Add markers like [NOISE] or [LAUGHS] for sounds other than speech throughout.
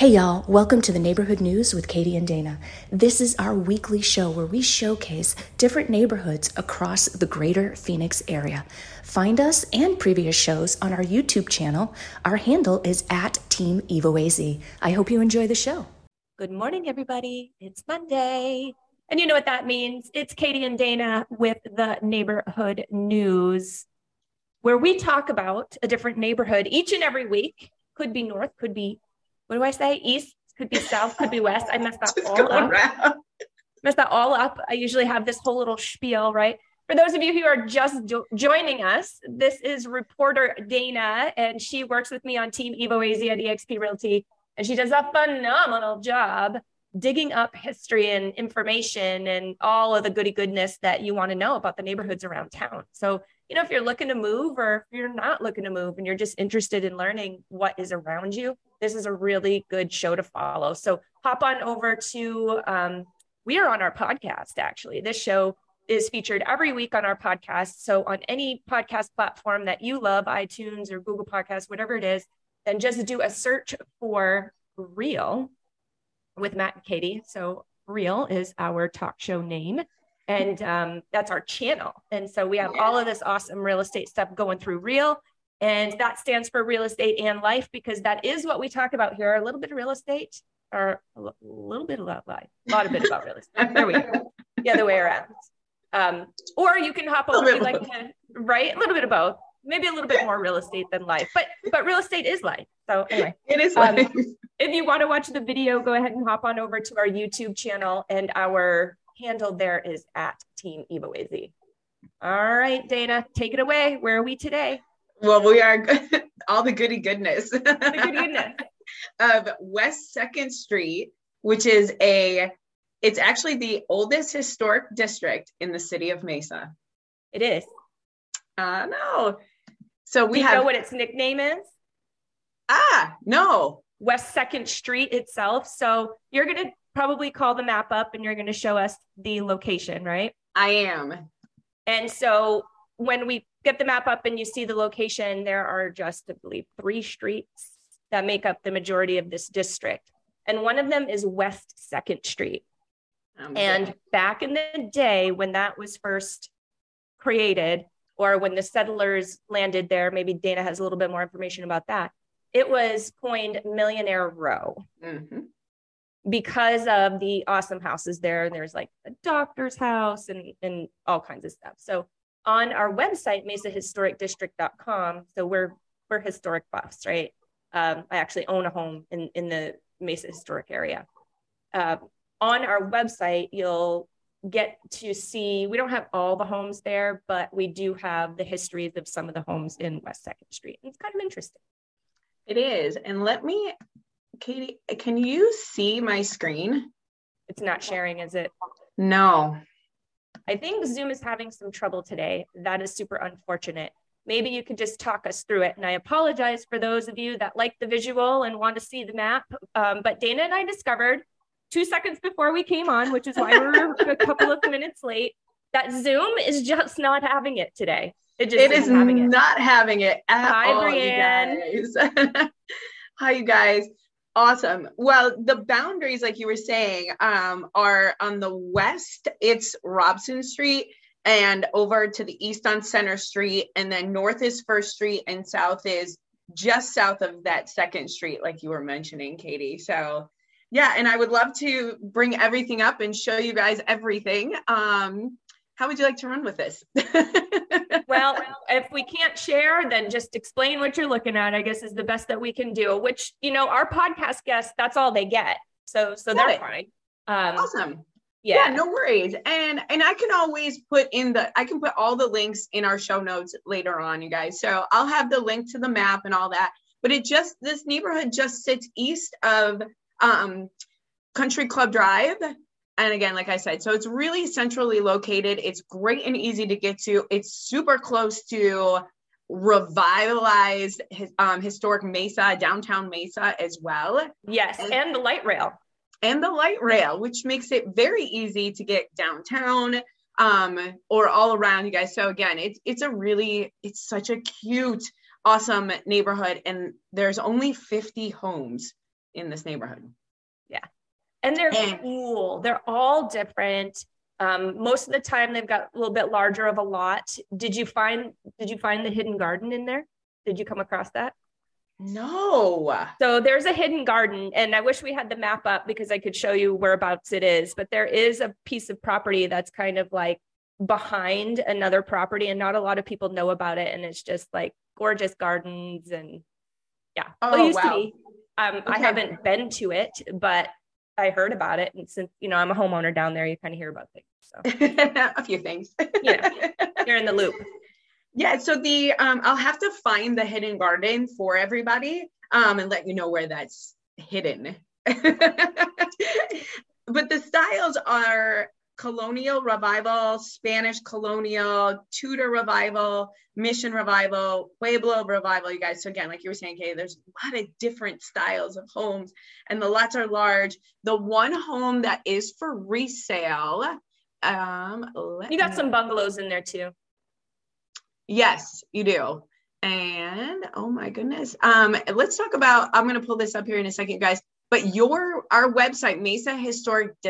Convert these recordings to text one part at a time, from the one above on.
Hey y'all, welcome to the Neighborhood News with Katie and Dana. This is our weekly show where we showcase different neighborhoods across the greater Phoenix area. Find us and previous shows on our YouTube channel. Our handle is at Team EvoAZ. I hope you enjoy the show. Good morning, everybody. It's Monday. And you know what that means? It's Katie and Dana with the Neighborhood News, where we talk about a different neighborhood each and every week. Could be north, could be what do I say? East could be south, could be west. I messed that [LAUGHS] all up. Around. Messed that all up. I usually have this whole little spiel, right? For those of you who are just jo- joining us, this is reporter Dana, and she works with me on Team EvoAZ at eXp Realty, and she does a phenomenal job digging up history and information and all of the goody goodness that you want to know about the neighborhoods around town. So you know, if you're looking to move or if you're not looking to move and you're just interested in learning what is around you, this is a really good show to follow. So hop on over to, um, we are on our podcast actually. This show is featured every week on our podcast. So on any podcast platform that you love, iTunes or Google Podcasts, whatever it is, then just do a search for Real with Matt and Katie. So Real is our talk show name and um, that's our channel. And so we have all of this awesome real estate stuff going through Real, and that stands for real estate and life because that is what we talk about here: a little bit of real estate, or a little bit about life, a lot of bit about real estate. There we go. The other way around. Um, or you can hop over, like to, right? A little bit of both. Maybe a little bit more real estate than life, but but real estate is life. So anyway, it is um, life. if you want to watch the video, go ahead and hop on over to our YouTube channel and our handle there is at Team EvoAZ. All right, Dana, take it away. Where are we today? Well, we are [LAUGHS] all the goody goodness. the goody goodness. [LAUGHS] of West Second Street, which is a it's actually the oldest historic district in the city of Mesa. It is. Uh no. So we Do you have know what its nickname is? Ah, no. West Second Street itself. So you're gonna probably call the map up and you're going to show us the location, right? I am. And so when we get the map up and you see the location, there are just, I believe, three streets that make up the majority of this district. And one of them is West Second Street. Um, and back in the day when that was first created, or when the settlers landed there, maybe Dana has a little bit more information about that. It was coined Millionaire Row. Mm-hmm because of the awesome houses there. And there's like a doctor's house and, and all kinds of stuff. So on our website, mesahistoricdistrict.com, so we're we're historic buffs, right? Um, I actually own a home in, in the Mesa historic area. Uh, on our website, you'll get to see, we don't have all the homes there, but we do have the histories of some of the homes in West 2nd Street. It's kind of interesting. It is. And let me Katie, can you see my screen? It's not sharing, is it? No. I think Zoom is having some trouble today. That is super unfortunate. Maybe you could just talk us through it. And I apologize for those of you that like the visual and want to see the map. Um, but Dana and I discovered two seconds before we came on, which is why we're a couple of minutes late, that Zoom is just not having it today. It, just it is having it. not having it at Hi, all, Brienne. you guys. [LAUGHS] Hi, you guys. Awesome. Well, the boundaries, like you were saying, um, are on the west, it's Robson Street, and over to the east on Center Street, and then north is First Street, and south is just south of that Second Street, like you were mentioning, Katie. So, yeah, and I would love to bring everything up and show you guys everything. Um, how would you like to run with this? [LAUGHS] if we can't share, then just explain what you're looking at, I guess is the best that we can do, which, you know, our podcast guests, that's all they get. So, so they're fine. Um, awesome. Yeah. yeah. no worries. And and I can always put in the I can put all the links in our show notes later on, you guys. So I'll have the link to the map and all that. But it just this neighborhood just sits east of um Country Club Drive and again, like I said, so it's really centrally located. It's great and easy to get to. It's super close to revitalized um, historic Mesa, downtown Mesa as well. Yes, and, and the light rail. And the light rail, which makes it very easy to get downtown um, or all around you guys. So again, it's it's a really it's such a cute, awesome neighborhood, and there's only 50 homes in this neighborhood. And they're and, cool. They're all different. Um, most of the time they've got a little bit larger of a lot. Did you find did you find the hidden garden in there? Did you come across that? No. So there's a hidden garden, and I wish we had the map up because I could show you whereabouts it is. But there is a piece of property that's kind of like behind another property, and not a lot of people know about it. And it's just like gorgeous gardens, and yeah, oh, well, wow. Um, okay. I haven't been to it, but I heard about it, and since you know I'm a homeowner down there, you kind of hear about things. So [LAUGHS] a few things. you know, you're in the loop. Yeah, so the um, I'll have to find the hidden garden for everybody um, and let you know where that's hidden. [LAUGHS] but the styles are colonial revival, Spanish colonial, Tudor revival, mission revival, Pueblo revival, you guys. So again, like you were saying, Kay, there's a lot of different styles of homes and the lots are large. The one home that is for resale, um, you got some bungalows in there too. Yes, you do. And oh my goodness. Um, let's talk about, I'm gonna pull this up here in a second, guys. But your our website, Mesa Historic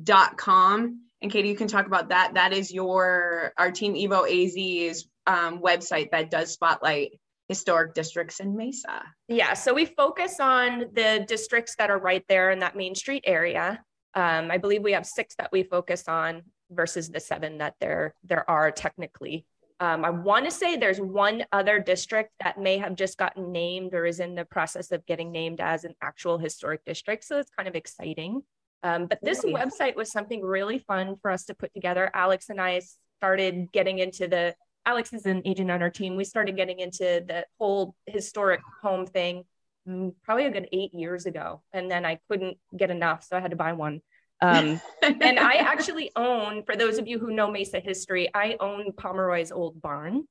Districts.com. And Katie, you can talk about that. That is your our team Evo AZ's um, website that does spotlight historic districts in Mesa. Yeah, so we focus on the districts that are right there in that Main Street area. Um, I believe we have six that we focus on versus the seven that there there are technically um, I want to say there's one other district that may have just gotten named or is in the process of getting named as an actual historic district. So it's kind of exciting. Um, but this website was something really fun for us to put together. Alex and I started getting into the, Alex is an agent on our team. We started getting into the whole historic home thing mm, probably a good eight years ago. And then I couldn't get enough. So I had to buy one. Um, [LAUGHS] and I actually own, for those of you who know Mesa history, I own Pomeroy's old barn.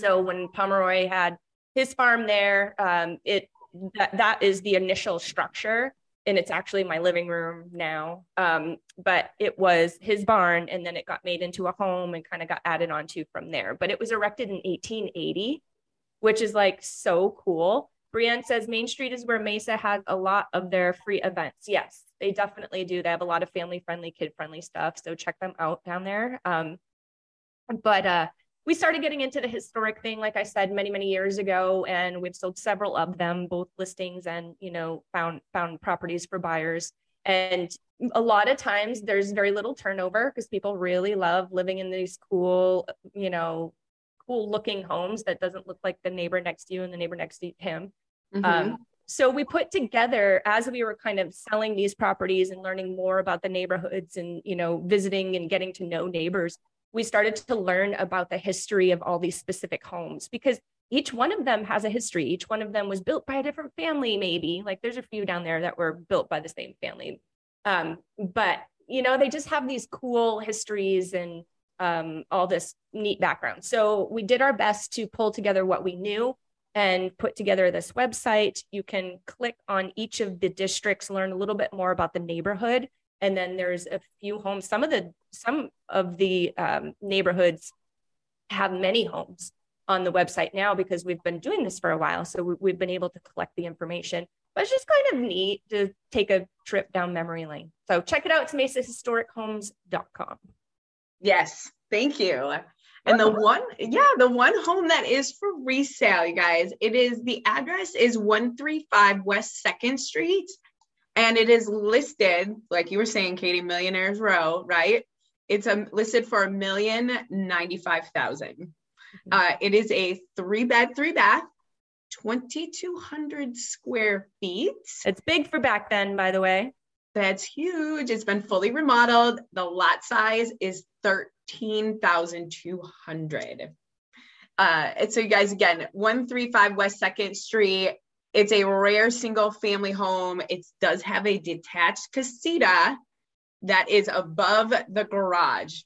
So when Pomeroy had his farm there, um, it that that is the initial structure, and it's actually my living room now. Um, but it was his barn, and then it got made into a home and kind of got added onto from there. But it was erected in 1880, which is like so cool. Brienne says Main Street is where Mesa has a lot of their free events. Yes, they definitely do. They have a lot of family friendly, kid friendly stuff. So check them out down there. Um, but uh, we started getting into the historic thing, like I said, many, many years ago, and we've sold several of them, both listings and you know found found properties for buyers. And a lot of times there's very little turnover because people really love living in these cool, you know, cool looking homes that doesn't look like the neighbor next to you and the neighbor next to him. Mm-hmm. Um, so we put together as we were kind of selling these properties and learning more about the neighborhoods and you know visiting and getting to know neighbors we started to learn about the history of all these specific homes because each one of them has a history each one of them was built by a different family maybe like there's a few down there that were built by the same family um, but you know they just have these cool histories and um, all this neat background so we did our best to pull together what we knew and put together this website. You can click on each of the districts, learn a little bit more about the neighborhood, and then there's a few homes. Some of the some of the um, neighborhoods have many homes on the website now because we've been doing this for a while, so we, have been able to collect the information. But it's just kind of neat to take a trip down memory lane. So check it out. It's mesahistorichomes.com. Yes, thank you. And the one, yeah, the one home that is for resale, you guys, it is the address is 135 West 2nd Street. And it is listed, like you were saying, Katie, Millionaires Row, right? It's a, listed for a million ninety five thousand. Mm-hmm. Uh, it is a three bed, three bath, 2,200 square feet. It's big for back then, by the way. That's huge. It's been fully remodeled. The lot size is 13,200. Uh, and so you guys, again, 135 West 2nd Street. It's a rare single family home. It does have a detached casita that is above the garage.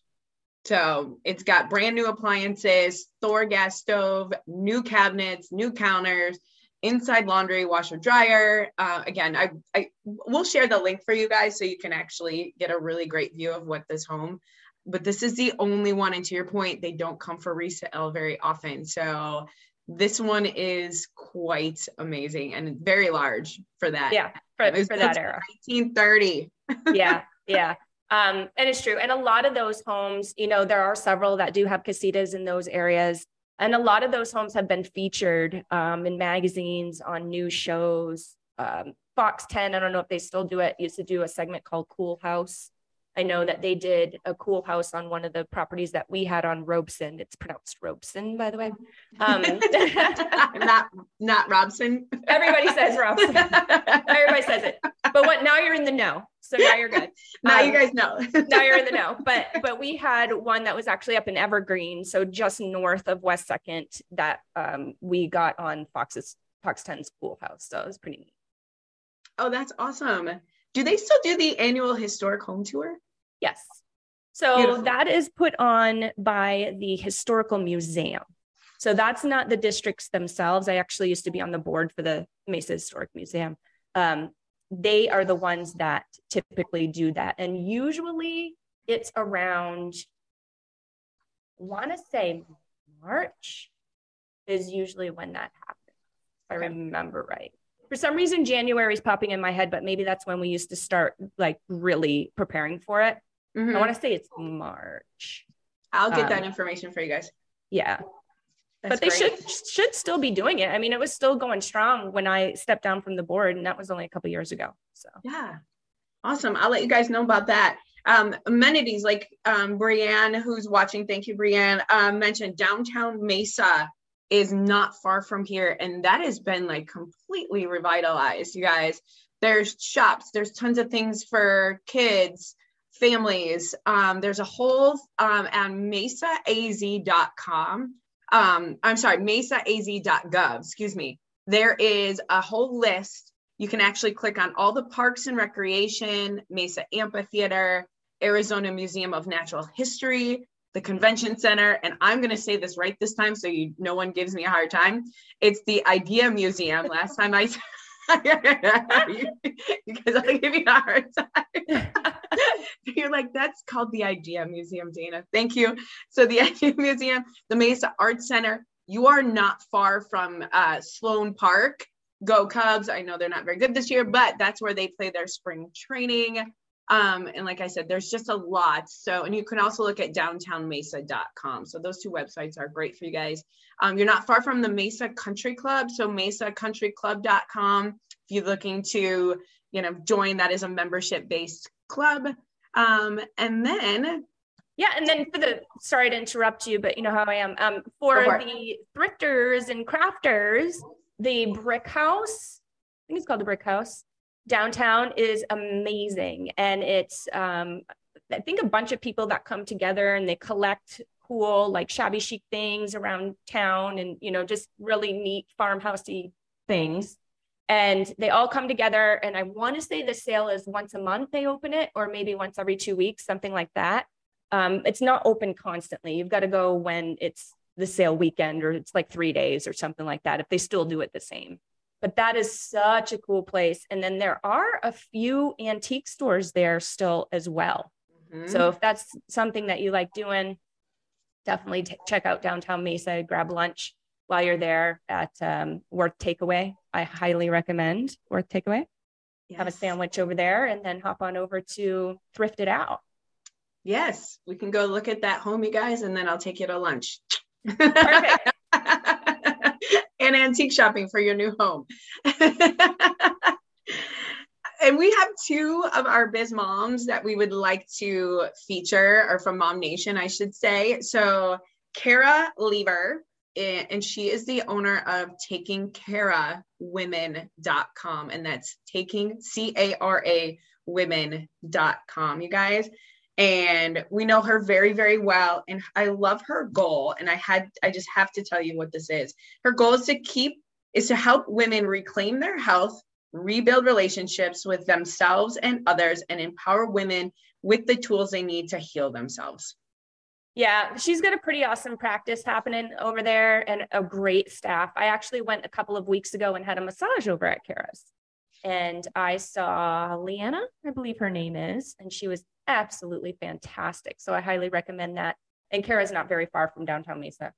So it's got brand new appliances, Thor gas stove, new cabinets, new counters, inside laundry, washer, dryer. Uh, again, I, I will share the link for you guys so you can actually get a really great view of what this home. But this is the only one, and to your point, they don't come for resale very often. So this one is quite amazing and very large for that. Yeah, for, for that era. 1930. yeah, [LAUGHS] yeah. Um, and it's true. And a lot of those homes, you know, there are several that do have casitas in those areas. And a lot of those homes have been featured um, in magazines, on news shows. Um, Fox 10, I don't know if they still do it, used to do a segment called Cool House. I know that they did a cool house on one of the properties that we had on Robeson. It's pronounced Robeson, by the way. Um, [LAUGHS] not not Robson. Everybody says Robson. [LAUGHS] Everybody says it. But what? Now you're in the know. So now you're good. [LAUGHS] now um, you guys know. [LAUGHS] now you're in the know. But but we had one that was actually up in Evergreen, so just north of West Second, that um, we got on Fox's Fox 10's Cool House. So it was pretty neat. Oh, that's awesome. Do they still do the annual historic home tour? Yes. So Beautiful. that is put on by the Historical Museum. So that's not the districts themselves. I actually used to be on the board for the Mesa Historic Museum. Um, they are the ones that typically do that. And usually it's around, want to say March is usually when that happens, if I remember right for some reason January is popping in my head, but maybe that's when we used to start like really preparing for it. Mm-hmm. I want to say it's March. I'll get um, that information for you guys. Yeah. That's but they great. should should still be doing it. I mean, it was still going strong when I stepped down from the board, and that was only a couple years ago. So yeah, awesome. I'll let you guys know about that. Um, amenities like um, Brienne, who's watching, thank you, Brienne, um, mentioned downtown Mesa is not far from here. And that has been like completely revitalized, you guys. There's shops, there's tons of things for kids, families. Um, there's a whole um, at mesaaz.com. Um, I'm sorry, mesaaz.gov, excuse me. There is a whole list. You can actually click on all the parks and recreation, Mesa Amphitheater, Arizona Museum of Natural History, the convention center and i'm going to say this right this time so you no one gives me a hard time it's the idea museum last time i because i'll give you a hard time. [LAUGHS] You're like that's called the idea museum dana. Thank you. So the [LAUGHS] idea museum the mesa art center you are not far from uh, sloan park. Go cubs. I know they're not very good this year but that's where they play their spring training um, and like I said, there's just a lot. So, and you can also look at downtownmesa.com. So those two websites are great for you guys. Um, you're not far from the Mesa Country Club. So mesacountryclub.com. If you're looking to, you know, join, that is a membership based club. Um, and then yeah, and then for the sorry to interrupt you, but you know how I am. Um, for the thrifters and crafters, the Brick House, I think it's called the Brick House downtown is amazing. And it's um, i think a bunch of people that come together and they collect cool like shabby chic things around town and you know just really neat farmhousey things. And they all come together. And i want to say the sale is once a month they open it or maybe once every two weeks something like that. Um, it's not open constantly. You've got to go when it's the sale weekend or it's like three days or something like that if they still do it the same but that is such a cool place. And then there are a few antique stores there still as well. Mm-hmm. So if that's something that you like doing, definitely t- check out downtown Mesa, grab lunch while you're there at um, Worth Takeaway. I highly recommend Worth Takeaway. Yes. Have a sandwich over there and then hop on over to Thrift It Out. Yes, we can go look at that home, you guys, and then I'll take you to lunch. [LAUGHS] Perfect. And antique shopping for your new home. [LAUGHS] and we have two of our biz moms that we would like to feature, or from Mom Nation, I should say. So, Cara Lever, eh, and she is the owner of Taking Women.com, and that's taking C A R A women.com. You guys, and we know her very very well and i love her goal and i had i just have to tell you what this is her goal is to keep is to help women reclaim their health rebuild relationships with themselves and others and empower women with the tools they need to heal themselves yeah, she's got a pretty awesome practice happening over there and a great staff. I actually went a couple of weeks ago and had a massage over at Cara's. And I saw Leanna, I believe her name is, and she was absolutely fantastic. So I highly recommend that. And Cara's not very far from downtown Mesa.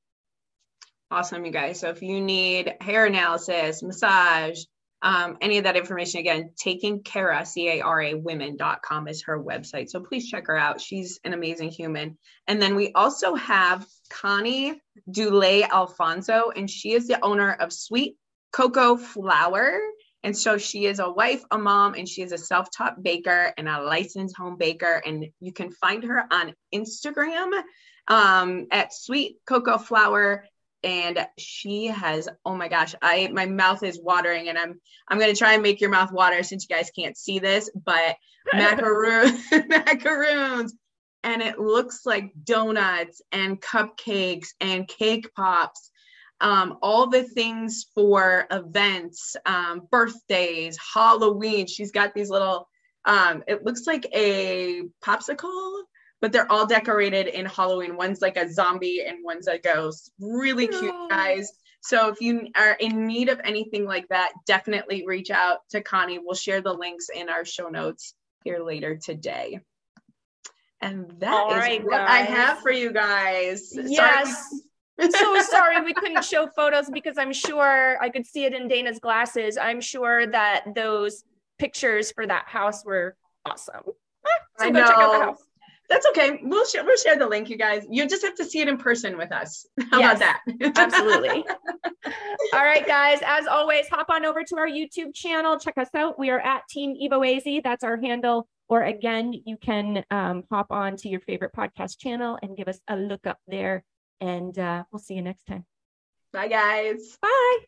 Awesome, you guys. So if you need hair analysis, massage, um, any of that information, again, taking Cara, C A R A women.com is her website. So please check her out. She's an amazing human. And then we also have Connie Dulay Alfonso, and she is the owner of Sweet Cocoa Flour. And so she is a wife, a mom, and she is a self taught baker and a licensed home baker. And you can find her on Instagram um, at Sweet Cocoa Flour and she has oh my gosh i my mouth is watering and i'm i'm going to try and make your mouth water since you guys can't see this but [LAUGHS] macaroons [LAUGHS] macaroons. And it looks like donuts and cupcakes and cake pops um, all the things for events um, birthdays halloween she's got these little um, it looks like a popsicle but they're all decorated in Halloween. One's like a zombie and one's a ghost. Really cute, guys. So if you are in need of anything like that, definitely reach out to Connie. We'll share the links in our show notes here later today. And that all is right, what guys. I have for you guys. Yes. So sorry we couldn't show photos because I'm sure I could see it in Dana's glasses. I'm sure that those pictures for that house were awesome. So I go know. check out the house. That's okay. We'll share, we'll share the link, you guys. You just have to see it in person with us. [LAUGHS] How yes, about that? [LAUGHS] absolutely. All right, guys. As always, hop on over to our YouTube channel. Check us out. We are at Team EvoAZ. That's our handle. Or again, you can um, hop on to your favorite podcast channel and give us a look up there. And uh, we'll see you next time. Bye, guys. Bye.